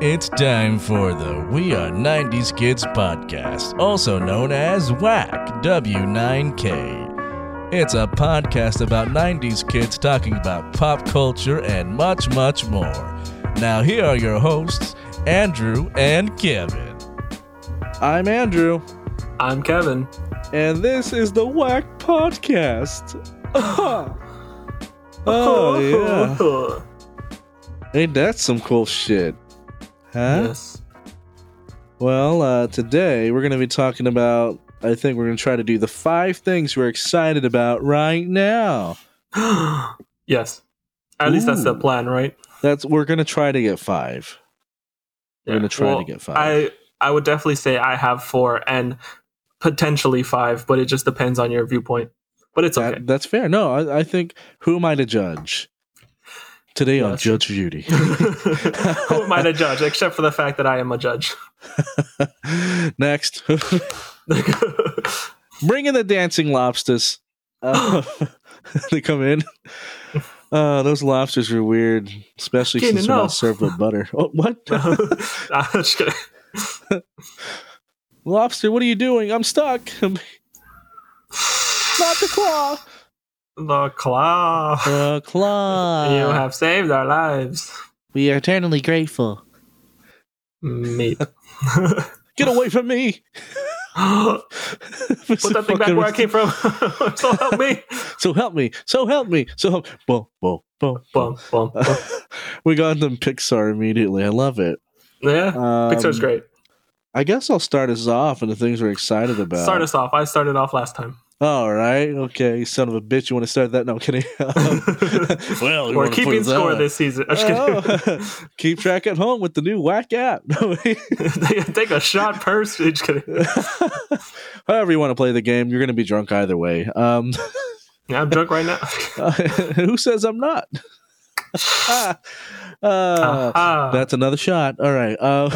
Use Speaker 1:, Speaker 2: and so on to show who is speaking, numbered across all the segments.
Speaker 1: It's time for the We Are 90s Kids podcast, also known as WAC W9K. It's a podcast about 90s kids talking about pop culture and much, much more. Now, here are your hosts, Andrew and Kevin.
Speaker 2: I'm Andrew,
Speaker 3: I'm Kevin.
Speaker 2: and this is the WAC podcast. oh, yeah. Ain't that some cool shit? Huh?
Speaker 3: Yes.
Speaker 2: Well, uh, today we're going to be talking about, I think we're going to try to do the five things we're excited about right now.
Speaker 3: yes. At least that's the plan, right?
Speaker 2: That's We're going to try to get five. We're gonna try to get five.
Speaker 3: I I would definitely say I have four and potentially five, but it just depends on your viewpoint. But it's
Speaker 2: That,
Speaker 3: okay.
Speaker 2: That's fair. No, I, I think, who am I to judge? Today
Speaker 3: Yeah,
Speaker 2: on. Judge Judy.
Speaker 3: Who am I to judge, except for the fact that I am a judge?
Speaker 2: Next. Bring in the dancing lobsters. Uh, they come in. Uh, those lobsters are weird, especially
Speaker 3: Keenan,
Speaker 2: since they're not served with butter. Oh, what?
Speaker 3: I'm just kidding.
Speaker 2: Lobster, what are you doing? I'm stuck. not the claw.
Speaker 3: The claw.
Speaker 2: The claw.
Speaker 3: you have saved our lives.
Speaker 2: we are eternally grateful.
Speaker 3: Meat.
Speaker 2: Get away from me.
Speaker 3: Put that thing back where I came from. so help me.
Speaker 2: So help me. So help me. So help. Boom, boom, boom.
Speaker 3: Bum, bum.
Speaker 2: we got them Pixar immediately. I love it.
Speaker 3: Yeah.
Speaker 2: Um,
Speaker 3: Pixar's great.
Speaker 2: I guess I'll start us off and the things we're excited about.
Speaker 3: Start us off. I started off last time.
Speaker 2: All right. Okay. You son of a bitch. You want to start that? No, I'm kidding. well, you
Speaker 3: We're keeping score
Speaker 2: on.
Speaker 3: this season. I'm just.
Speaker 2: Oh, keep track at home with the new whack app.
Speaker 3: Take a shot per. Just kidding.
Speaker 2: However you want to play the game, you're going to be drunk either way. Um,
Speaker 3: Yeah, I'm drunk right now.
Speaker 2: who says I'm not? Uh,
Speaker 3: Aha.
Speaker 2: that's another shot. All right. Uh,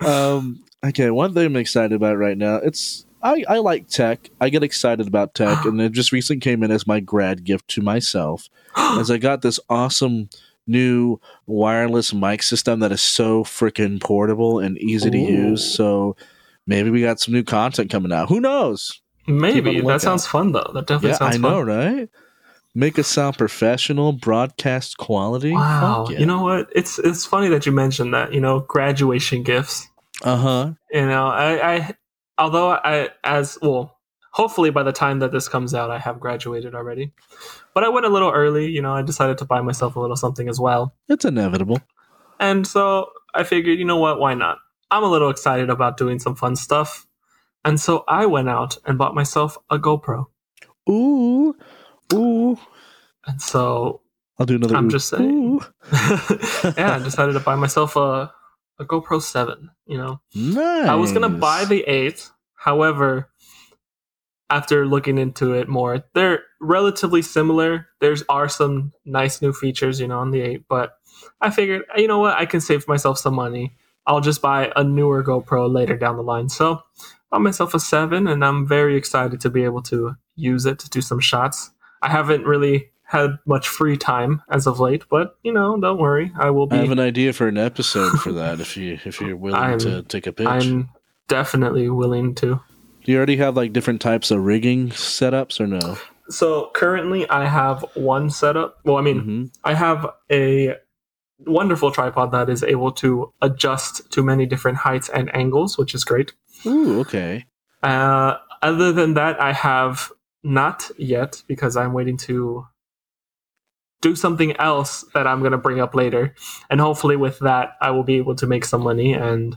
Speaker 2: um, okay, one thing I'm excited about right now. It's I, I like tech. I get excited about tech, and it just recently came in as my grad gift to myself, as I got this awesome new wireless mic system that is so freaking portable and easy to use. So maybe we got some new content coming out. Who knows?
Speaker 3: Maybe that sounds fun though. That definitely
Speaker 2: yeah,
Speaker 3: sounds
Speaker 2: I know,
Speaker 3: fun.
Speaker 2: right? Make us sound professional, broadcast quality.
Speaker 3: Wow.
Speaker 2: Yeah.
Speaker 3: You know what? It's it's funny that you mentioned that. You know, graduation gifts.
Speaker 2: uh huh.
Speaker 3: You know, I, I although I as well, hopefully by the time that this comes out, I have graduated already. But I went a little early. You know, I decided to buy myself a little something as well.
Speaker 2: It's inevitable.
Speaker 3: And so I figured, you know what, why not? I'm a little excited about doing some fun stuff. And so I went out and bought myself a GoPro.
Speaker 2: Ooh, ooh.
Speaker 3: And so,
Speaker 2: I'll do another.
Speaker 3: I'm
Speaker 2: ooh.
Speaker 3: just saying. Yeah, I decided to buy myself a, a GoPro 7. You know,
Speaker 2: Nice.
Speaker 3: I was going to buy the 8. However, after looking into it more, they're relatively similar. There's are some nice new features, you know, on the 8, but I figured, you know what, I can save myself some money. I'll just buy a newer GoPro later down the line. So, bought myself a 7 and I'm very excited to be able to use it to do some shots. I haven't really had much free time as of late, but you know, don't worry. I will
Speaker 2: I
Speaker 3: be
Speaker 2: have an idea for an episode for that. If you if you're willing
Speaker 3: I'm-
Speaker 2: to take a pitch,
Speaker 3: I'm definitely willing to.
Speaker 2: do you already have like different types of rigging setups or no?
Speaker 3: So currently, I have one setup. Well, I mean,
Speaker 2: hmm
Speaker 3: I have a wonderful tripod that is able to adjust to many different heights and angles, which is great.
Speaker 2: Ooh, okay.
Speaker 3: Uh, other than that, I have not yet because I'm waiting to do something else that I'm going to bring up later. And hopefully, with that, I will be able to make some money and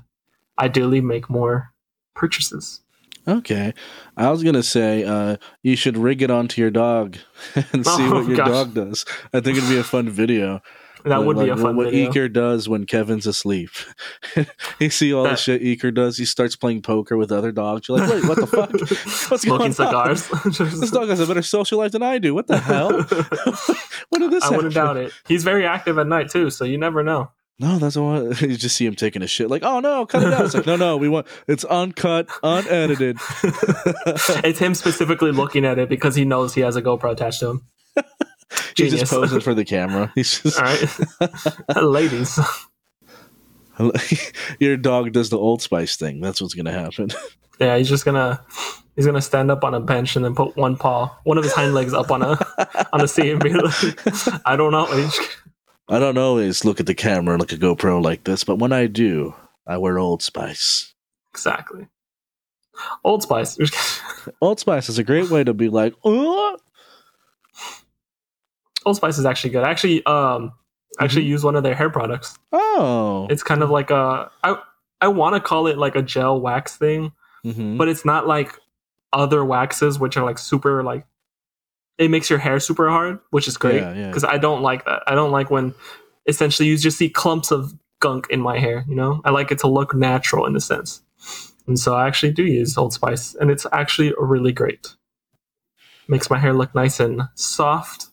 Speaker 3: ideally make more purchases.
Speaker 2: Okay. I was gonna say uh, you should rig it onto your dog and see
Speaker 3: Oh,
Speaker 2: what your
Speaker 3: gosh.
Speaker 2: dog does. I think it'd be a fun video.
Speaker 3: That
Speaker 2: Like-
Speaker 3: would be a fun
Speaker 2: what,
Speaker 3: video.
Speaker 2: What Eker does when Kevin's asleep. you see all the shit Eker does. He starts playing poker with other dogs. You're like, wait, what the fuck? What's
Speaker 3: Smoking
Speaker 2: going on?
Speaker 3: cigars.
Speaker 2: This dog has a better social life than I do. What the hell? when did this
Speaker 3: I wouldn't doubt it. He's very active at night too, so you never know.
Speaker 2: No, that's what you just see him taking a shit. Like, oh no, cut it out. It's like, no, no, we want it's uncut, unedited.
Speaker 3: it's him specifically looking at it because he knows he has a GoPro attached to him.
Speaker 2: He's
Speaker 3: Genius.
Speaker 2: just posing for the camera. He's just
Speaker 3: All right, ladies.
Speaker 2: Your dog does the Old Spice thing. That's what's gonna happen.
Speaker 3: Yeah, he's just gonna he's gonna stand up on a bench and then put one paw, one of his hind legs up on a on a seat and be like, I don't know.
Speaker 2: I don't always look at the camera like a GoPro like this, but when I do, I wear Old Spice.
Speaker 3: Exactly. Old Spice.
Speaker 2: Old Spice is a great way to be like, oh,
Speaker 3: Old Spice is actually good. I actually um actually use one of their hair products.
Speaker 2: oh.
Speaker 3: It's kind of like a I I want to call it like a gel wax thing,
Speaker 2: Mhm.
Speaker 3: but it's not like other waxes which are like super like it makes your hair super hard, which is great
Speaker 2: Yeah, yeah.
Speaker 3: because I don't like that. I don't like when essentially you just see clumps of gunk in my hair, you know? I like it to look natural in a sense. And so I actually do use Old Spice and it's actually really great. Makes my hair look nice and soft.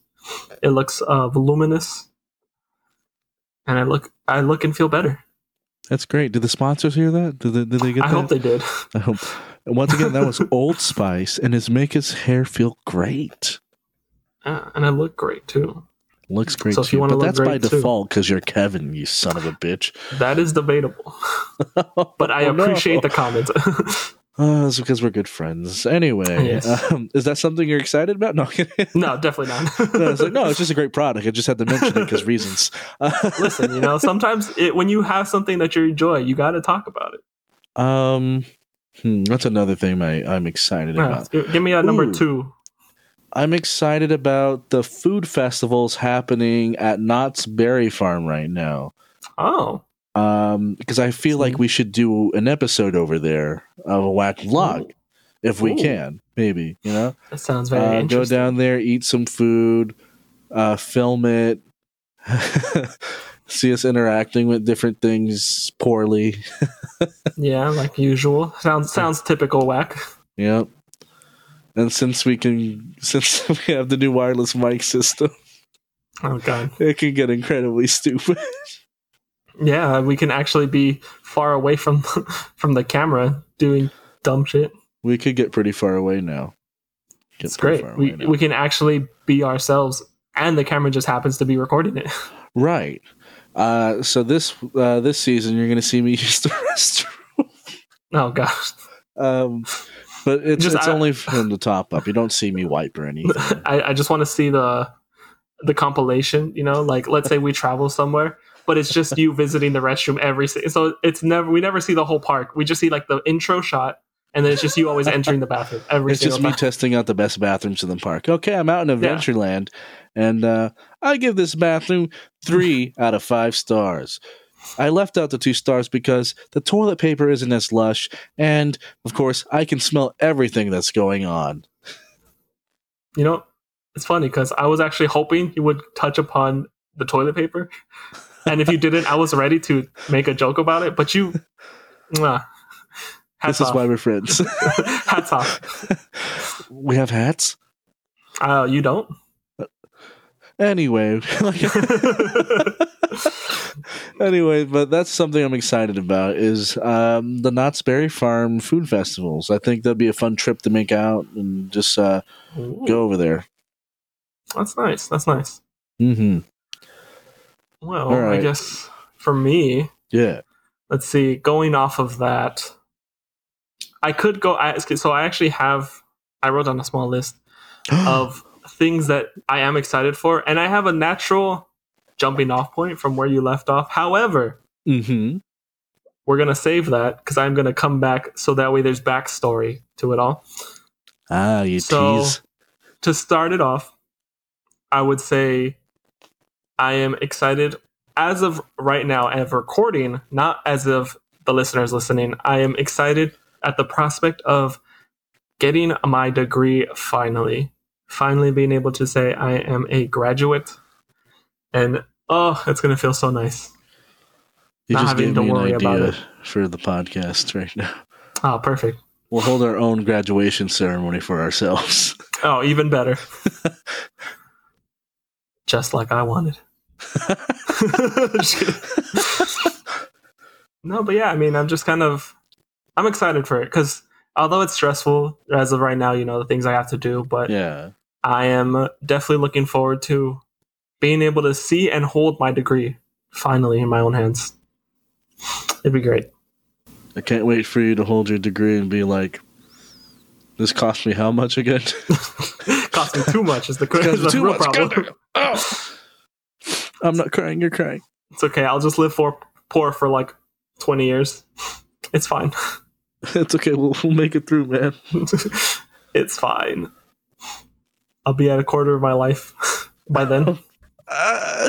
Speaker 3: It looks uh, voluminous. And I look I look and feel better.
Speaker 2: That's great. Did the sponsors hear that? Did they, did they get
Speaker 3: I
Speaker 2: that?
Speaker 3: hope they did.
Speaker 2: I hope. Once again, that was Old Spice, and it's make his hair feel great.
Speaker 3: Uh, and I look great too.
Speaker 2: Looks great
Speaker 3: So if you
Speaker 2: too. But that's by default because you're Kevin, you son of a bitch.
Speaker 3: That is debatable. But I
Speaker 2: Oh, no.
Speaker 3: appreciate the comment.
Speaker 2: Oh, it's because we're good friends. Anyway,
Speaker 3: Yes.
Speaker 2: um, is that something you're excited about? No,
Speaker 3: no, definitely not.
Speaker 2: no, it's like no, it's just a great product. I just had to mention it because reasons.
Speaker 3: Listen, you know, sometimes it, when you have something that you enjoy, you got to talk about it.
Speaker 2: um, hmm, that's another thing I, I'm excited
Speaker 3: Yeah,
Speaker 2: about.
Speaker 3: give, give me a number
Speaker 2: Ooh.
Speaker 3: two.
Speaker 2: I'm excited about the food festivals happening at Knott's Berry Farm right now.
Speaker 3: Oh,
Speaker 2: Um, because I feel like
Speaker 3: Mhm.
Speaker 2: we should do an episode over there of a whack vlog if we
Speaker 3: Ooh.
Speaker 2: can, maybe you know.
Speaker 3: that sounds very
Speaker 2: Uh, go down there, eat some food, uh, film it, see us interacting with different things poorly.
Speaker 3: Yeah, like usual. Sounds sounds typical whack.
Speaker 2: Yep. And since we can, since we have the new wireless mic system,
Speaker 3: Oh god.
Speaker 2: it can get incredibly stupid.
Speaker 3: Yeah, we can actually be far away from from the camera doing dumb shit.
Speaker 2: we could get pretty far away now. Get
Speaker 3: It's great. We
Speaker 2: now.
Speaker 3: we can actually be ourselves, and the camera just happens to be recording it.
Speaker 2: right. Uh, so this uh, this season, you're going to see me use the restroom.
Speaker 3: Oh gosh.
Speaker 2: Um, but it's
Speaker 3: Just
Speaker 2: it's
Speaker 3: I-
Speaker 2: only from the top up. You don't see me wipe or anything.
Speaker 3: I, I just want to see the the compilation. You know, like let's say we travel somewhere, but it's just you visiting the restroom every. So it's never we never see the whole park. We just see like the intro shot, and then it's just you always entering the bathroom every
Speaker 2: It's just me
Speaker 3: time.
Speaker 2: testing out the best bathrooms in the park. Okay, I'm out in Adventureland, and uh, I give this bathroom three out of five stars. I left out the two stars because the toilet paper isn't as lush, and of course, I can smell everything that's going on.
Speaker 3: you know, it's funny because I was actually hoping you would touch upon the toilet paper, and if you didn't, I was ready to make a joke about it. But you, hats
Speaker 2: this is why we're friends.
Speaker 3: hats off.
Speaker 2: we have hats.
Speaker 3: Uh, you don't.
Speaker 2: Anyway, like- anyway, but that's something I'm excited about is um, the Knott's Berry Farm food festivals. I think that'd be a fun trip to make out and just uh, go over there.
Speaker 3: That's nice. That's nice.
Speaker 2: hmm
Speaker 3: Well,
Speaker 2: right.
Speaker 3: I guess for me,
Speaker 2: Yeah.
Speaker 3: let's see. Going off of that, I could go. I, so I actually have. I wrote down a small list of things that I am excited for, and I have a natural jumping off point from where you left off. However,
Speaker 2: hmm
Speaker 3: we're gonna save that because I'm gonna come back so that way there's backstory to it all.
Speaker 2: Ah, you
Speaker 3: So-
Speaker 2: tease.
Speaker 3: to start it off, I would say I am excited as of right now of recording, not as of the listeners listening. I am excited at the prospect of getting my degree finally. Finally being able to say I am a graduate. And oh, it's going to feel so nice.
Speaker 2: You
Speaker 3: not
Speaker 2: just
Speaker 3: having
Speaker 2: gave
Speaker 3: to
Speaker 2: me an
Speaker 3: worry about
Speaker 2: idea for the podcast right now.
Speaker 3: Oh, perfect.
Speaker 2: We'll hold our own graduation ceremony for ourselves.
Speaker 3: Oh, even better. Just like I wanted. No, but yeah, I mean, I'm just kind of, I'm excited for it because although it's stressful as of right now, you know, the things I have to do, but
Speaker 2: yeah.
Speaker 3: I am definitely looking forward to being able to see and hold my degree finally in my own hands. It'd be great.
Speaker 2: I can't wait for you to hold your degree and be like, "This cost me how much again?"
Speaker 3: Cost me too much is the, is the
Speaker 2: too
Speaker 3: real
Speaker 2: much.
Speaker 3: problem.
Speaker 2: Oh. I'm not crying. You're crying.
Speaker 3: It's okay. I'll just live for poor for like twenty years. It's fine.
Speaker 2: It's okay. We'll, we'll make it through, man.
Speaker 3: it's fine. I'll be at a quarter of my life by then.
Speaker 2: Uh,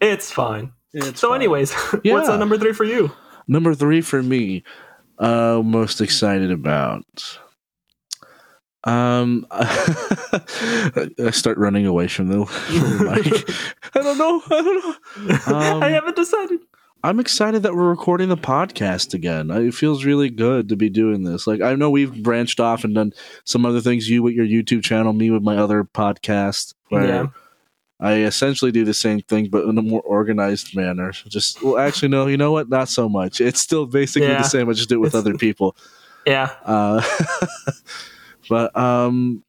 Speaker 3: It's fine.
Speaker 2: it's
Speaker 3: So,
Speaker 2: fine.
Speaker 3: anyways,
Speaker 2: Yeah.
Speaker 3: what's uh, number three for you?
Speaker 2: Number three for me, uh, most excited about. Um, I start running away from the, from the mic. I don't know. I don't know. Um,
Speaker 3: I haven't decided.
Speaker 2: I'm excited that we're recording the podcast again. It feels really good to be doing this. Like I know we've branched off and done some other things. You with your YouTube channel, me with my other podcast, where
Speaker 3: Yeah.
Speaker 2: I essentially do the same thing, but in a more organized manner. Just well, actually, no. You know what? Not so much. It's still basically
Speaker 3: Yeah.
Speaker 2: the same. I just do it with
Speaker 3: It's-
Speaker 2: other people.
Speaker 3: Yeah.
Speaker 2: Uh, but um,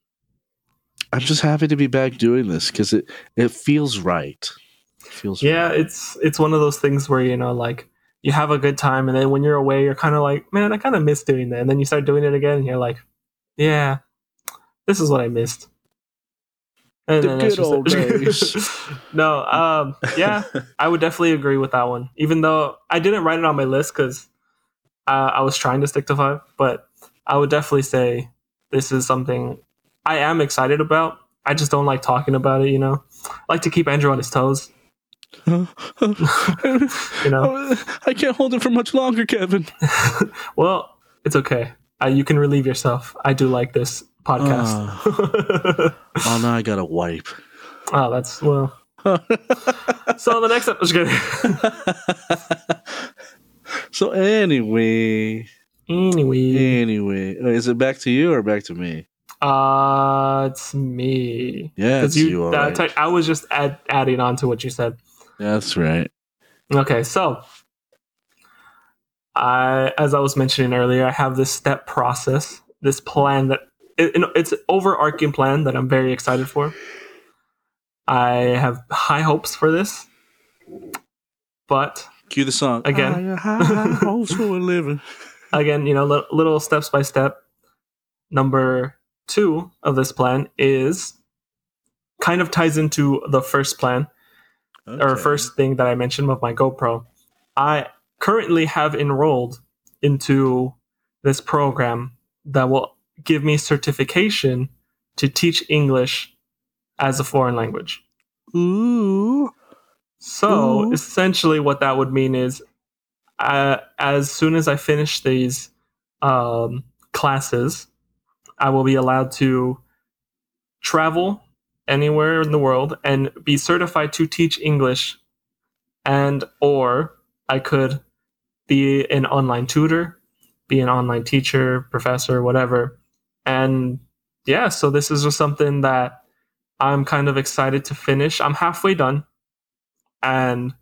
Speaker 2: I'm just happy to be back doing this because it it feels right. It feels
Speaker 3: Yeah,
Speaker 2: right.
Speaker 3: it's it's one of those things where you know, like you have a good time, and then when you're away, you're kind of like, man, I kind of miss doing that, and then you start doing it again, and you're like, yeah, this is what I missed. And
Speaker 2: The good old days.
Speaker 3: no, um, yeah, I would definitely agree with that one. Even though I didn't write it on my list because uh, I was trying to stick to five, but I would definitely say this is something I am excited about. I just don't like talking about it. You know, I like to keep Andrew on his toes.
Speaker 2: you
Speaker 3: know.
Speaker 2: I can't hold it for much longer, Kevin.
Speaker 3: well, it's okay. Uh, you can relieve yourself. I do like this podcast.
Speaker 2: Oh, now I gotta wipe.
Speaker 3: oh, that's well. So the next episode.
Speaker 2: so anyway,
Speaker 3: anyway,
Speaker 2: anyway, uh, is it back to you or back to me?
Speaker 3: uh, it's me.
Speaker 2: Yeah, it's you. all
Speaker 3: uh,
Speaker 2: right.
Speaker 3: I was just add, adding on to what you said.
Speaker 2: That's right.
Speaker 3: Okay, so I, as I was mentioning earlier, I have this step process, this plan that it, it- it's an overarching plan that I'm very excited for. I have high hopes for this, but
Speaker 2: Cue the song
Speaker 3: Again.
Speaker 2: Higher hopes for a living.
Speaker 3: again, you know, li- little steps by step. Number two of this plan is kind of ties into the first plan or first thing that I mentioned with my GoPro. I currently have enrolled into this program that will give me certification to teach English as a foreign language.
Speaker 2: Ooh.
Speaker 3: So
Speaker 2: Ooh.
Speaker 3: essentially, what that would mean is, uh, as soon as I finish these um, classes, I will be allowed to travel anywhere in the world and be certified to teach English, and or I could be an online tutor, be an online teacher, professor, whatever. And yeah, so this is just something that I'm kind of excited to finish. I'm halfway done and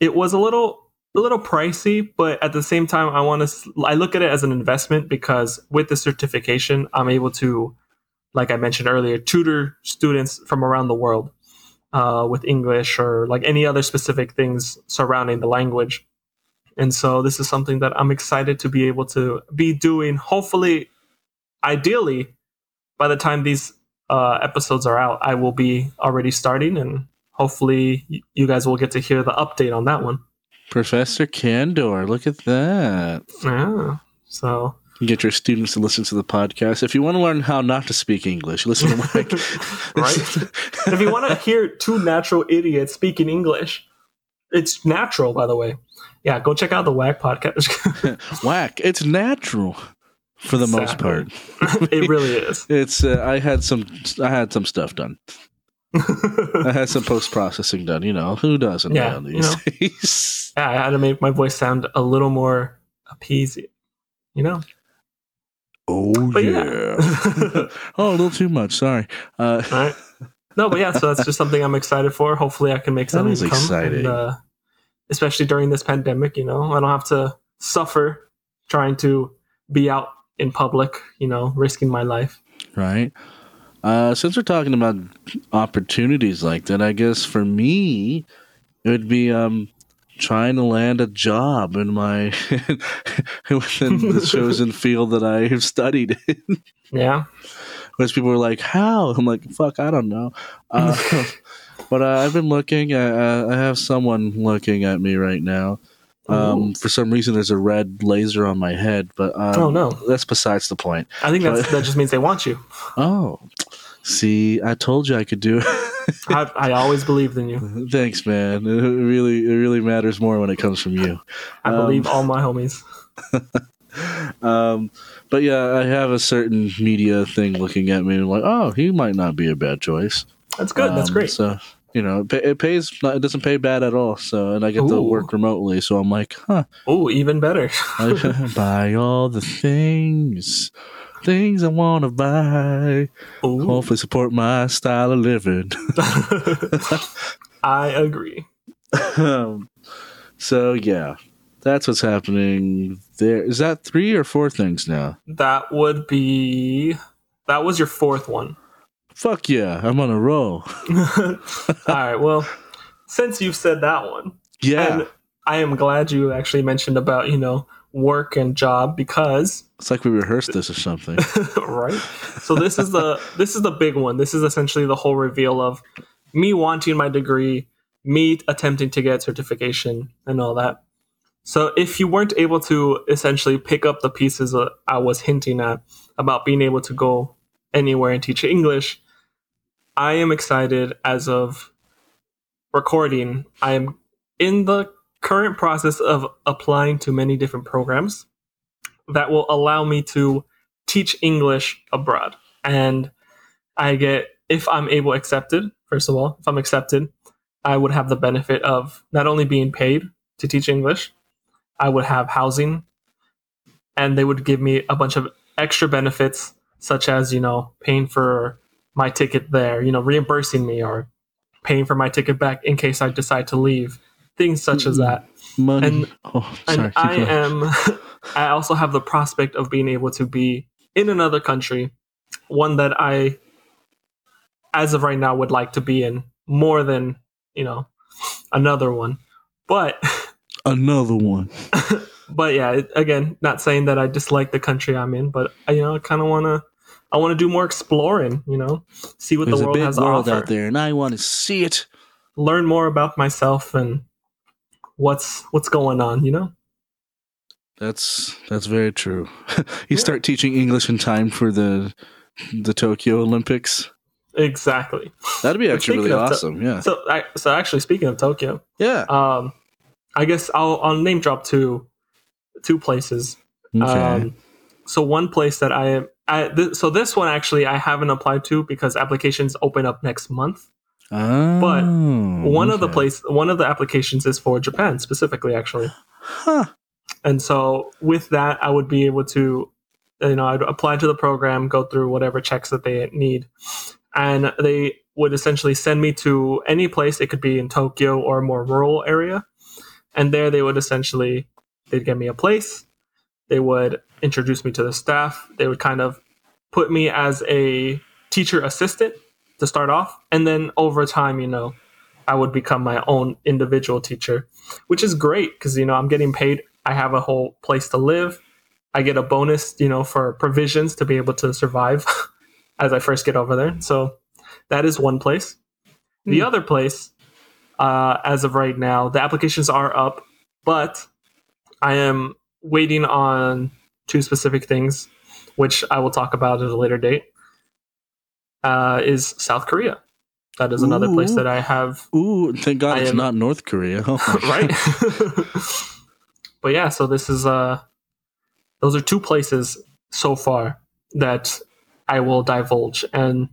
Speaker 3: it was a little a little pricey but at the same time i want to i look at it as an investment because with the certification i'm able to like i mentioned earlier tutor students from around the world uh, with english or like any other specific things surrounding the language and so this is something that i'm excited to be able to be doing hopefully ideally by the time these uh, episodes are out i will be already starting and hopefully you guys will get to hear the update on that one.
Speaker 2: Professor Candor, look at that.
Speaker 3: Yeah. So
Speaker 2: You get your students to listen to the podcast. If you want to learn how not to speak English, listen to Mike.
Speaker 3: Right. if you want to hear two natural idiots speaking English, it's natural, by the way. Yeah, go check out the WAG podcast.
Speaker 2: Whack. It's natural for the most part.
Speaker 3: it really is.
Speaker 2: It's uh, I had some I had some stuff done. I had some post processing done. You know who doesn't
Speaker 3: Yeah,
Speaker 2: now
Speaker 3: you
Speaker 2: these
Speaker 3: know.
Speaker 2: days?
Speaker 3: yeah, I had to make my voice sound a little more appeasing. You know?
Speaker 2: Oh
Speaker 3: But
Speaker 2: yeah.
Speaker 3: yeah.
Speaker 2: oh, a little too much. Sorry. Uh,
Speaker 3: All right. No, but yeah, so that's just something I'm excited for. Hopefully, I can make
Speaker 2: That
Speaker 3: some
Speaker 2: is
Speaker 3: income.
Speaker 2: exciting.
Speaker 3: And, uh, especially during this pandemic, you know, I don't have to suffer trying to be out in public, you know, risking my life.
Speaker 2: right. Uh, since we're talking about opportunities like that, I guess for me, it would be um, trying to land a job in my within the chosen field that I have studied in.
Speaker 3: Yeah.
Speaker 2: Most people were like, "How?" I'm like, "Fuck, I don't know." Uh, but uh, I've been looking. Uh, I have someone looking at me right now. Um, for some reason, there's a red laser on my head, but um,
Speaker 3: Oh, no.
Speaker 2: that's besides the point.
Speaker 3: I think that's, that just means they want you.
Speaker 2: Oh, see, I told you I could do it.
Speaker 3: I, I always believed in you.
Speaker 2: Thanks, man. It really, it really matters more when it comes from you.
Speaker 3: I
Speaker 2: Um,
Speaker 3: believe all my homies.
Speaker 2: Um, but yeah, I have a certain media thing looking at me and like, oh, he might not be a bad choice.
Speaker 3: That's good. That's
Speaker 2: Um,
Speaker 3: great.
Speaker 2: So you know, it, pay, it pays. Not, it doesn't pay bad at all. So and I get to work remotely. So I'm like, huh.
Speaker 3: Oh, even better.
Speaker 2: I buy all the things, things I want to buy.
Speaker 3: Ooh.
Speaker 2: Hopefully, support my style of living.
Speaker 3: I agree.
Speaker 2: um, so yeah, that's what's happening there. Is that three or four things now?
Speaker 3: That would be. That was your fourth one.
Speaker 2: Fuck yeah, I'm on a roll.
Speaker 3: all right. Well, since you've said that one,
Speaker 2: Yeah,
Speaker 3: and I am glad you actually mentioned about you know work and job because
Speaker 2: it's like we rehearsed this or something.
Speaker 3: right. So this is the this is the big one. This is essentially the whole reveal of me wanting my degree, me attempting to get certification, and all that. So if you weren't able to essentially pick up the pieces that I was hinting at about being able to go anywhere and teach English, I am excited as of recording. I am in the current process of applying to many different programs that will allow me to teach English abroad. And I get, if I'm able accepted, first of all, if I'm accepted, I would have the benefit of not only being paid to teach English, I would have housing, and they would give me a bunch of extra benefits, such as, you know, paying for my ticket there, you know, reimbursing me or paying for my ticket back in case I decide to leave, things such as that
Speaker 2: Money.
Speaker 3: And-
Speaker 2: oh, sorry.
Speaker 3: and I
Speaker 2: going.
Speaker 3: am I also have the prospect of being able to be in another country, one that I as of right now would like to be in more than, you know, another one. But
Speaker 2: another one.
Speaker 3: but yeah, again, not saying that I dislike the country I'm in, but you know, I kind of want to I want to do more exploring, you know, see what
Speaker 2: There's
Speaker 3: the world has
Speaker 2: world out there, and I want to see it.
Speaker 3: Learn more about myself and what's what's going on, you know?
Speaker 2: That's that's very true. you
Speaker 3: Yeah.
Speaker 2: start teaching English in time for the the Tokyo Olympics.
Speaker 3: Exactly.
Speaker 2: That'd be actually really
Speaker 3: of to-
Speaker 2: awesome. yeah,
Speaker 3: So, I, so actually, speaking of Tokyo,
Speaker 2: yeah.
Speaker 3: um, I guess I'll, I'll name drop two two places.
Speaker 2: Okay.
Speaker 3: Um, so one place that I am, I, th- so this one actually I haven't applied to because applications open up next month.
Speaker 2: oh,
Speaker 3: but one of the place, one of the applications is for Japan specifically, actually.
Speaker 2: Huh.
Speaker 3: And so with that, I would be able to, you know, I'd apply to the program, go through whatever checks that they need, and they would essentially send me to any place. It could be in Tokyo or a more rural area, and there they would essentially they'd get me a place. They would introduce me to the staff. They would kind of put me as a teacher assistant to start off, and then over time, you know, I would become my own individual teacher, which is great because you know I'm getting paid. I have a whole place to live. I get a bonus, you know, for provisions to be able to survive as I first get over there. So that is one place. The
Speaker 2: Hmm.
Speaker 3: other place, uh, as of right now, the applications are up, but I am waiting on two specific things, which I will talk about at a later date. Uh, is South Korea? That is another place that I have
Speaker 2: Ooh, thank God
Speaker 3: I
Speaker 2: it's
Speaker 3: am-
Speaker 2: not North Korea. Oh
Speaker 3: right but yeah so this is uh those are two places so far that i will divulge and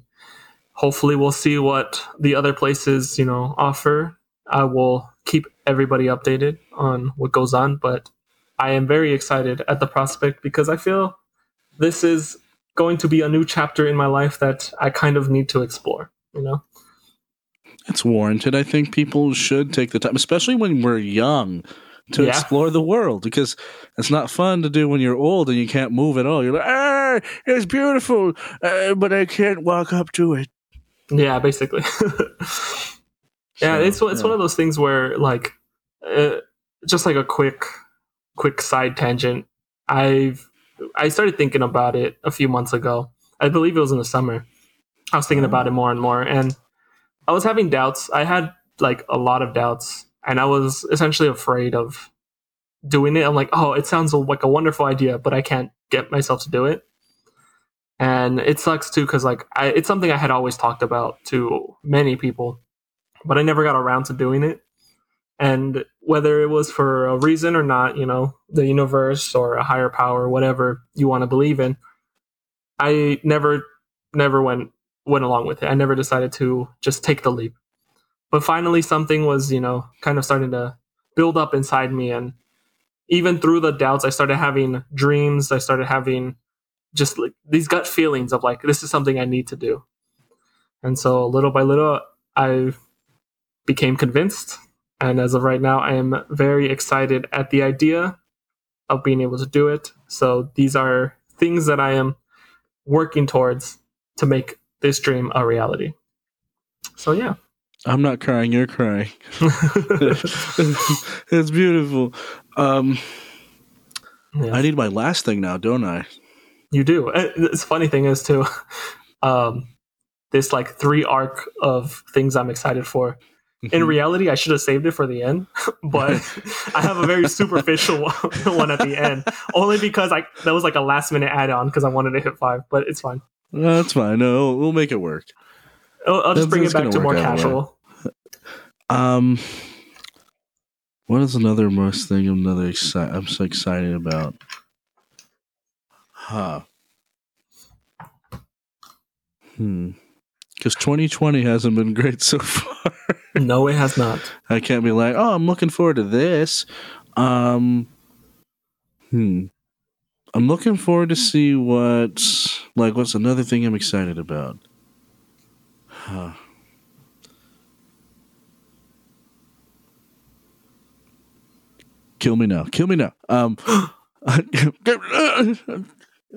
Speaker 3: hopefully we'll see what the other places you know offer i will keep everybody updated on what goes on but i am very excited at the prospect because i feel this is going to be a new chapter in my life that i kind of need to explore you know
Speaker 2: It's warranted. I think people should take the time, especially when we're young, to
Speaker 3: Yeah.
Speaker 2: explore the world because it's not fun to do when you're old and you can't move at all. You're like, ah, it's beautiful, uh, but I can't walk up to it.
Speaker 3: Yeah, basically. yeah,
Speaker 2: So,
Speaker 3: it's it's
Speaker 2: yeah.
Speaker 3: one of those things where like uh, just like a quick, quick side tangent. I've I started thinking about it a few months ago. I believe it was in the summer. I was thinking about it more and more, and I was having doubts. I had like a lot of doubts, and I was essentially afraid of doing it. I'm like, oh, it sounds like a wonderful idea, but I can't get myself to do it. And it sucks too because like I, it's something I had always talked about to many people, but I never got around to doing it. And whether it was for a reason or not, you know, the universe or a higher power, whatever you want to believe in, I never, never went went along with it. I never decided to just take the leap. But finally, something was, you know, kind of starting to build up inside me, and even through the doubts, I started having dreams. I started having just like these gut feelings of like this is something I need to do. And so little by little, I became convinced and as of right now, I am very excited at the idea of being able to do it. So these are things that I am working towards to make this dream a reality. So yeah.
Speaker 2: I'm not crying, you're crying. it's beautiful. Um I need my last thing now, don't I?
Speaker 3: You do. This funny thing is too, um, this like three arc of things I'm excited for in
Speaker 2: Mm-hmm.
Speaker 3: reality, I should have saved it for the end, but I have a very superficial one at the end, only because I that was like a last minute add on because I wanted to hit five, but it's fine.
Speaker 2: No, that's fine. No, we'll make it work.
Speaker 3: I'll, I'll just
Speaker 2: That's-
Speaker 3: bring it back
Speaker 2: gonna
Speaker 3: more casual.
Speaker 2: Um, what is another most thing I'm another exci- I'm so excited about? Huh. Hmm. Because 2020 hasn't been great so far.
Speaker 3: No, it has not.
Speaker 2: I can't be like, oh, I'm looking forward to this. Um, hmm. I'm looking forward to see what, like, what's another thing I'm excited about? Huh. Kill me now. Kill me now. Um,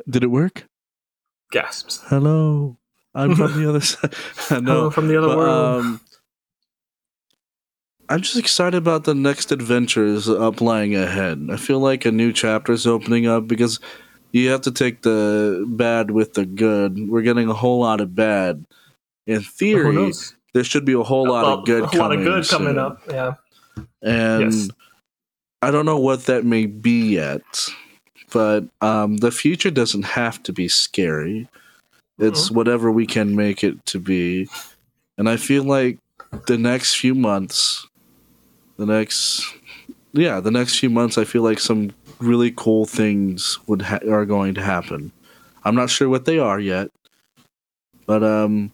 Speaker 2: did it work?
Speaker 3: Gasps.
Speaker 2: Hello. I'm from the other side. Know.
Speaker 3: From the other
Speaker 2: But,
Speaker 3: world.
Speaker 2: um, I'm just excited about the next adventures up lying ahead. I feel like a new chapter is opening up because you have to take the bad with the good. We're getting a whole lot of bad. In theory, there should be a whole lot
Speaker 3: Well,
Speaker 2: of good
Speaker 3: a
Speaker 2: coming.
Speaker 3: lot of good coming up. Yeah.
Speaker 2: And
Speaker 3: Yes.
Speaker 2: I don't know what that may be yet, but um, the future doesn't have to be scary. It's whatever we can make it to be. And I feel like the next few months, the next, yeah, the next few months, I feel like some really cool things would ha- are going to happen. I'm not sure what they are yet, but um,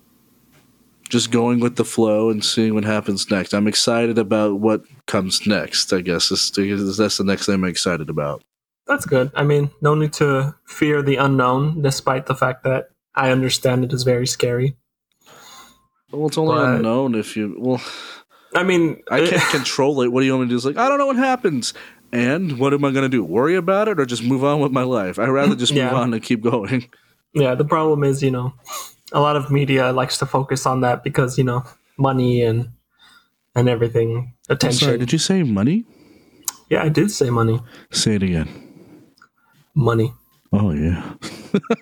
Speaker 2: just going with the flow and seeing what happens next. I'm excited about what comes next. I guess is, is that's the next thing I'm excited about.
Speaker 3: That's good. I mean, no need to fear the unknown, despite the fact that I understand it is very scary.
Speaker 2: Well, it's only
Speaker 3: But-
Speaker 2: unknown if you. Well,
Speaker 3: I mean,
Speaker 2: I can't control it. What do you want me to do? It's like I don't know what happens. And what am I going to do? Worry about it or just move on with my life? I'd rather just move
Speaker 3: Yeah.
Speaker 2: on and keep going.
Speaker 3: yeah, the problem is, you know, a lot of media likes to focus on that because, you know, money and and everything, attention.
Speaker 2: Sorry, did you say money?
Speaker 3: yeah, I did say money.
Speaker 2: Say it again.
Speaker 3: Money.
Speaker 2: Oh yeah.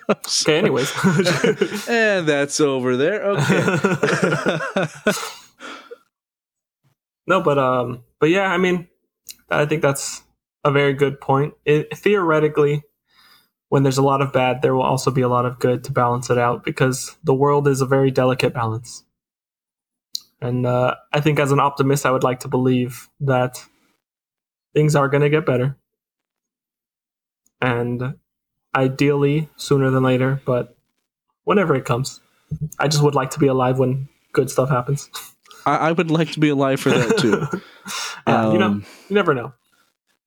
Speaker 3: Okay, anyways.
Speaker 2: and that's over there. Okay.
Speaker 3: no, but um but yeah, I mean, I think that's a very good point. It, theoretically, when there's a lot of bad, there will also be a lot of good to balance it out because the world is a very delicate balance. And uh, I think as an optimist, I would like to believe that things are going to get better. And ideally, sooner than later, but whenever it comes. I just would like to be alive when good stuff happens.
Speaker 2: I, I would like to be alive for that too.
Speaker 3: yeah, you know,
Speaker 2: Um,
Speaker 3: you never know.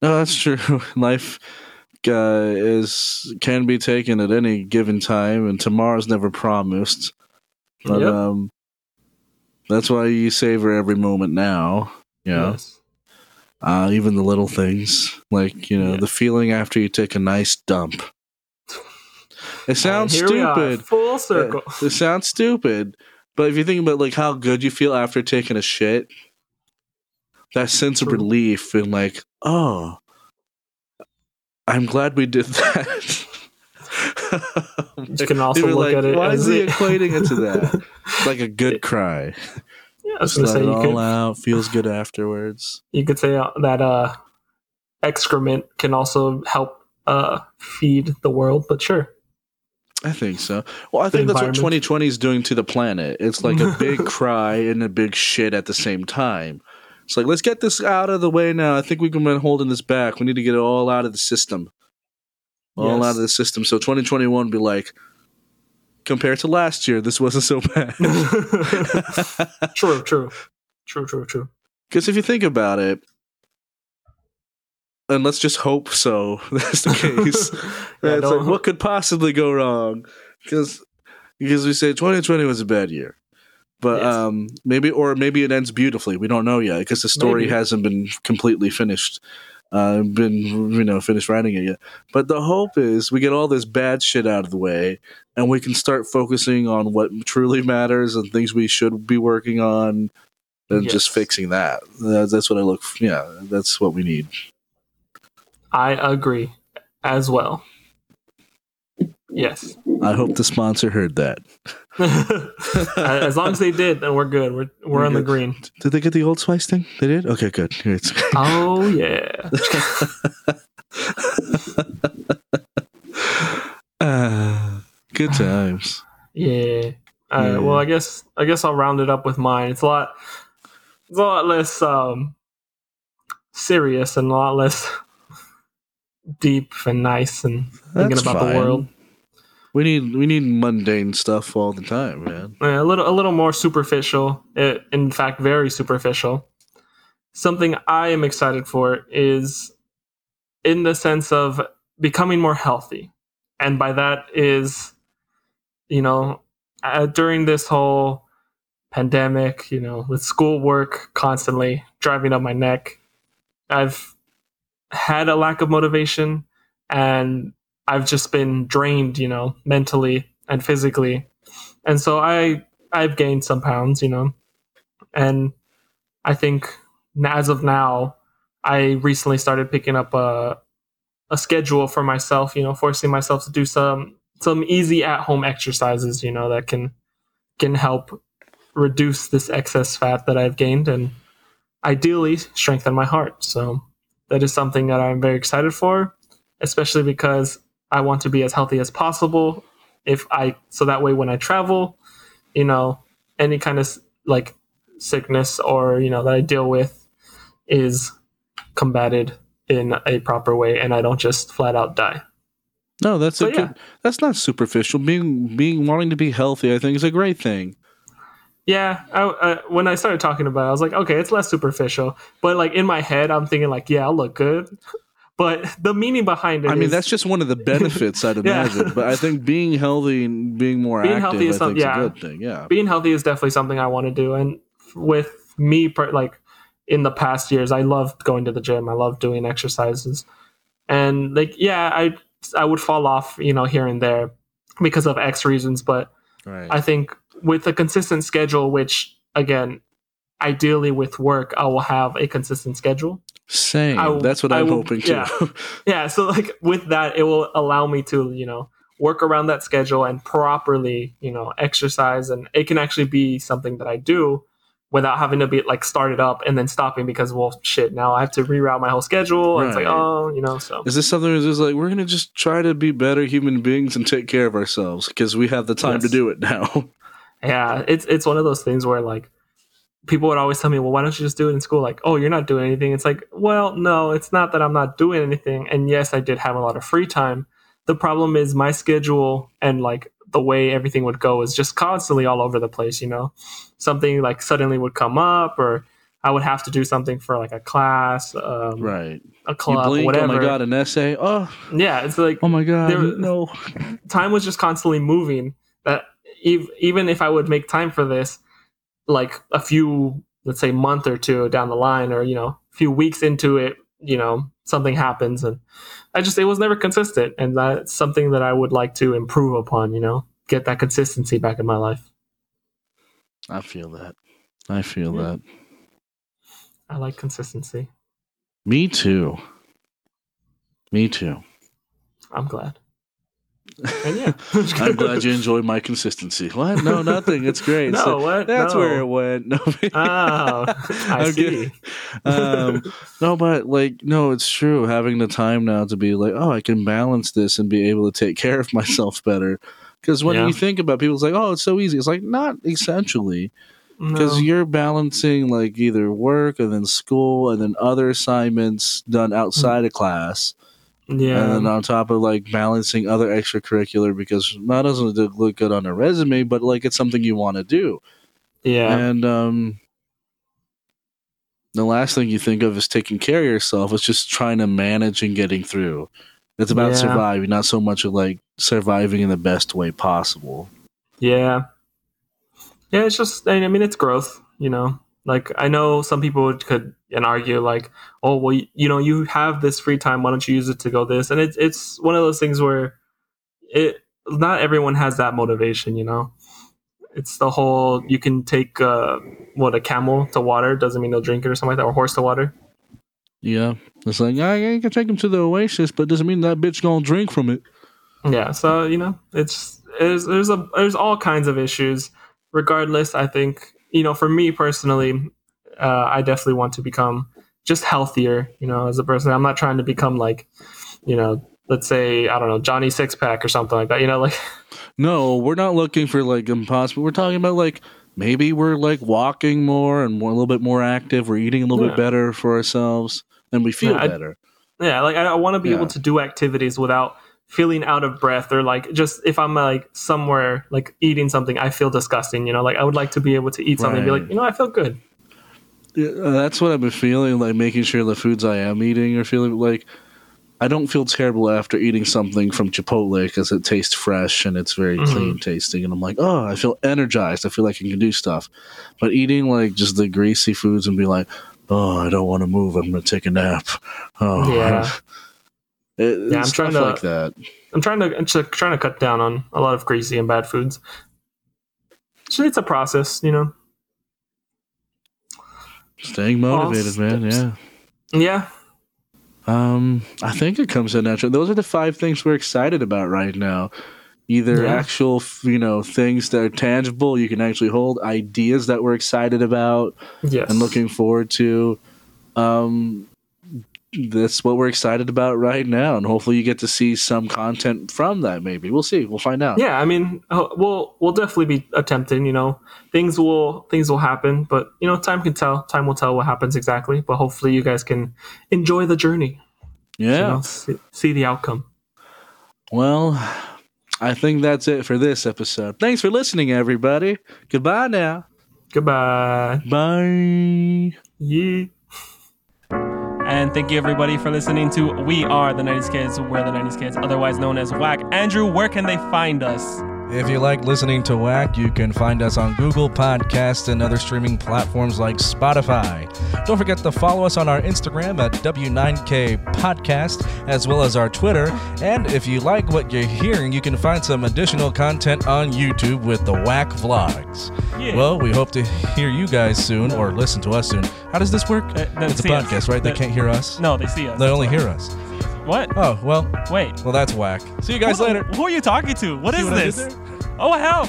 Speaker 2: No, that's true. Life uh, is can be taken at any given time, and tomorrow's never promised. But
Speaker 3: Yep.
Speaker 2: um, that's why you savor every moment now. You know,
Speaker 3: Yes.
Speaker 2: uh, even the little things, like you know,
Speaker 3: Yeah.
Speaker 2: the feeling after you take a nice dump. It sounds
Speaker 3: And here we are,
Speaker 2: stupid.
Speaker 3: full circle.
Speaker 2: It sounds stupid, but if you think about like how good you feel after taking a shit, that sense of relief and like, oh, I'm glad we did that.
Speaker 3: You can also look
Speaker 2: like,
Speaker 3: at it
Speaker 2: Why is he
Speaker 3: it-
Speaker 2: equating it to that? like a good cry.
Speaker 3: Yeah, I was
Speaker 2: Just
Speaker 3: gonna say
Speaker 2: it
Speaker 3: you
Speaker 2: all
Speaker 3: could
Speaker 2: out. Feels good afterwards.
Speaker 3: you could say uh, that uh, excrement can also help uh, feed the world. But sure,
Speaker 2: I think so. Well, I think that's what 2020 is doing to the planet. It's like a big cry and a big shit at the same time. It's like, let's get this out of the way now. I think we've been holding this back. We need to get it all out of the system. All
Speaker 3: Yes.
Speaker 2: out of the system. So 2021 be like, compared to last year, this wasn't so bad.
Speaker 3: true, true, true, true, true.
Speaker 2: Because if you think about it, and let's just hope so, that's the case.
Speaker 3: Yeah,
Speaker 2: it's like, what could possibly go wrong? Because because we say 2020 was a bad year, but
Speaker 3: Yes.
Speaker 2: um, maybe or maybe it ends beautifully. We don't know yet because the story
Speaker 3: Maybe.
Speaker 2: hasn't been completely finished. Uh, been you know finished writing it yet. But the hope is we get all this bad shit out of the way, and we can start focusing on what truly matters and things we should be working on, and just fixing that. That's, that's what I look. Yeah, that's what we need.
Speaker 3: I agree as well. Yes.
Speaker 2: I hope the sponsor heard that.
Speaker 3: as long as they did, then we're good. We're we're
Speaker 2: We're
Speaker 3: on the green.
Speaker 2: Did they get the Old Spice thing? They did. Okay, good. Here it's-
Speaker 3: Oh yeah.
Speaker 2: Ah, good times.
Speaker 3: Yeah. Right.
Speaker 2: Yeah.
Speaker 3: Well, I guess I guess I'll round it up with mine. It's a lot. It's a lot less um, serious and a lot less deep and nice and thinking
Speaker 2: That's
Speaker 3: about
Speaker 2: fine.
Speaker 3: the world.
Speaker 2: We need we need mundane stuff all the time, man.
Speaker 3: Yeah, a little a little more superficial. eh, in fact, very superficial. Something I am excited for is in the sense of becoming more healthy, and by that is, you know, uh, during this whole pandemic, you know, with schoolwork constantly driving up my neck, I've had a lack of motivation, and I've just been drained, you know, mentally and physically and so I I've gained some pounds, you know, and I think as of now, I recently started picking up a a schedule for myself, you know, forcing myself to do some some easy at home exercises, you know, that can can help reduce this excess fat that I've gained and ideally strengthen my heart. So that is something that I'm very excited for, especially because I want to be as healthy as possible if I so that way when I travel, you know, any kind of like sickness or you know that I deal with is combated in a proper way and I don't just flat out die.
Speaker 2: No, that's
Speaker 3: So,
Speaker 2: a
Speaker 3: yeah.
Speaker 2: good, that's not superficial. Being being wanting to be healthy, I think, is a great thing.
Speaker 3: Yeah, I, uh, when I started talking about it, I was like, okay, it's less superficial. But like in my head, I'm thinking like, yeah, I'll look good. But the meaning behind it,
Speaker 2: I mean,
Speaker 3: is-
Speaker 2: that's just one of the benefits, I'd
Speaker 3: Yeah.
Speaker 2: imagine. But I think being healthy and being more
Speaker 3: Being
Speaker 2: active,
Speaker 3: healthy is
Speaker 2: I think,
Speaker 3: yeah.
Speaker 2: a good thing. Yeah.
Speaker 3: being healthy is definitely something I want to do. And with me, like in the past years, I loved going to the gym. I loved doing exercises, and like yeah, I I would fall off, you know, here and there because of X reasons. But
Speaker 2: Right.
Speaker 3: I think with a consistent schedule, which again, ideally with work, I will have a consistent schedule.
Speaker 2: Same.
Speaker 3: Will-
Speaker 2: that's what I'm
Speaker 3: will-
Speaker 2: hoping to.
Speaker 3: yeah. Yeah, so like with that, it will allow me to, you know, work around that schedule and properly, you know, exercise. And it can actually be something that I do without having to be like started up and then stopping because, well, shit, now I have to reroute my whole schedule. And it's like, oh, you know, so.
Speaker 2: Is this something that's just like we're gonna just try to be better human beings and take care of ourselves because we have the time to do it now?
Speaker 3: Yeah, it's it's one of those things where like people would always tell me, "Well, why don't you just do it in school?" Like, "Oh, you're not doing anything." It's like, "Well, no, it's not that I'm not doing anything." And yes, I did have a lot of free time. The problem is my schedule and like the way everything would go is just constantly all over the place, you know. Something like suddenly would come up or I would have to do something for like a class, um,
Speaker 2: right.
Speaker 3: a club,
Speaker 2: blink.
Speaker 3: whatever.
Speaker 2: Oh my god, an essay. Oh,
Speaker 3: Yeah, it's like
Speaker 2: oh my god.
Speaker 3: There-
Speaker 2: no.
Speaker 3: time was just constantly moving that ev- even if i would make time for this like a few let's say month or two down the line or you know a few weeks into it you know something happens and i just it was never consistent and that's something that i would like to improve upon you know get that consistency back in my life
Speaker 2: I feel that. I feel
Speaker 3: Yeah.
Speaker 2: that.
Speaker 3: I like consistency.
Speaker 2: Me too. Me too.
Speaker 3: I'm glad. And yeah,
Speaker 2: I'm glad you enjoy my consistency. What? No, nothing. It's great.
Speaker 3: No,
Speaker 2: So
Speaker 3: what?
Speaker 2: that's
Speaker 3: No.
Speaker 2: where it went. No,
Speaker 3: Oh, I see.
Speaker 2: um, no, but like, no, it's true. Having the time now to be like, oh, I can balance this and be able to take care of myself better. Because when
Speaker 3: Yeah.
Speaker 2: you think about people, it's like, oh, it's so easy. It's like not essentially because
Speaker 3: No.
Speaker 2: you're balancing like either work and then school and then other assignments done outside of class
Speaker 3: yeah,
Speaker 2: and then on top of like balancing other extracurricular because not only does it look good on a resume but like it's something you want to do
Speaker 3: yeah,
Speaker 2: and um the last thing you think of is taking care of yourself it's just trying to manage and getting through it's about
Speaker 3: Yeah.
Speaker 2: surviving not so much of like surviving in the best way possible
Speaker 3: yeah, yeah. It's just, I mean, it's growth. You know, like I know some people could and argue like, oh, well, you, you know, you have this free time. Why don't you use it to go this? And it's it's one of those things where it not everyone has that motivation. You know, it's the whole you can take uh, what a camel to water doesn't mean they'll drink it or something like that, or horse to water.
Speaker 2: yeah it's like i, I can take him to the oasis but doesn't mean that bitch gonna drink from it
Speaker 3: Yeah, so you know, it's there's there's a there's all kinds of issues. Regardless, I think you know, for me personally, uh, I definitely want to become just healthier. You know, as a person, I'm not trying to become like, you know, let's say I don't know Johnny Six Pack or something like that. You know, like
Speaker 2: No, we're not looking for like impossible. We're talking about like maybe we're like walking more and more, a little bit more active. We're eating a little
Speaker 3: Yeah.
Speaker 2: bit better for ourselves and we feel
Speaker 3: Yeah, I-
Speaker 2: better.
Speaker 3: yeah, like I, I want to be
Speaker 2: Yeah.
Speaker 3: able to do activities without feeling out of breath or like just if I'm like somewhere like eating something, I feel disgusting. You know, like I would like to be able to eat something and be like, you know, I feel good.
Speaker 2: Yeah, uh, that's what I've been feeling like making sure the foods I am eating are feeling like I don't feel terrible after eating something from Chipotle because it tastes fresh and it's very
Speaker 3: Mhm.
Speaker 2: clean tasting. And I'm like, oh, I feel energized. I feel like I can do stuff. But eating like just the greasy foods and be like, oh, I don't want to move. I'm going to take a nap. Oh,
Speaker 3: Yeah.
Speaker 2: It,
Speaker 3: Yeah, I'm trying to-
Speaker 2: like that.
Speaker 3: I'm trying to I'm tr- trying to cut down on a lot of greasy and bad foods. So it's a process, you know.
Speaker 2: Staying motivated, man. Yeah.
Speaker 3: Yeah,
Speaker 2: Um, I think it comes in natural. Those are the five things we're excited about right now. Either
Speaker 3: Yeah.
Speaker 2: actual, you know, things that are tangible, you can actually hold, ideas that we're excited about
Speaker 3: yes.
Speaker 2: and looking forward to. Um, that's what we're excited about right now, and hopefully, you get to see some content from that. Maybe we'll see. We'll find out.
Speaker 3: Yeah, I mean, uh, we'll we'll definitely be attempting. You know, things will things will happen, but you know, time can tell. Time will tell what happens exactly. But hopefully, you guys can enjoy the journey. you
Speaker 2: yeah.
Speaker 3: know, see, see the outcome.
Speaker 2: Well, I think that's it for this episode. Thanks for listening, everybody. Goodbye now.
Speaker 3: Goodbye.
Speaker 2: Bye.
Speaker 3: Yeah.
Speaker 4: And thank you everybody for listening to We Are the 90s Kids. We're the 90s Kids, otherwise known as WAC. Andrew, where can they find us?
Speaker 1: If you like listening to Whack, you can find us on Google Podcasts and other streaming platforms like Spotify. Don't forget to follow us on our Instagram at W9K Podcast, as well as our Twitter. And if you like what you're hearing, you can find some additional content on YouTube with the Whack Vlogs.
Speaker 4: Yeah.
Speaker 1: Well, we hope to hear you guys soon or listen to us soon. How does this work?
Speaker 4: Uh,
Speaker 1: it's a
Speaker 4: see us.
Speaker 1: podcast, right? They
Speaker 4: They-
Speaker 1: can't hear us.
Speaker 4: No, they see us.
Speaker 1: They only hear us.
Speaker 4: What?
Speaker 1: Oh well,
Speaker 4: Wait.
Speaker 1: well that's whack. See you guys later.
Speaker 4: Who are you talking to? What
Speaker 1: See
Speaker 4: is
Speaker 1: what
Speaker 4: this? Oh, help!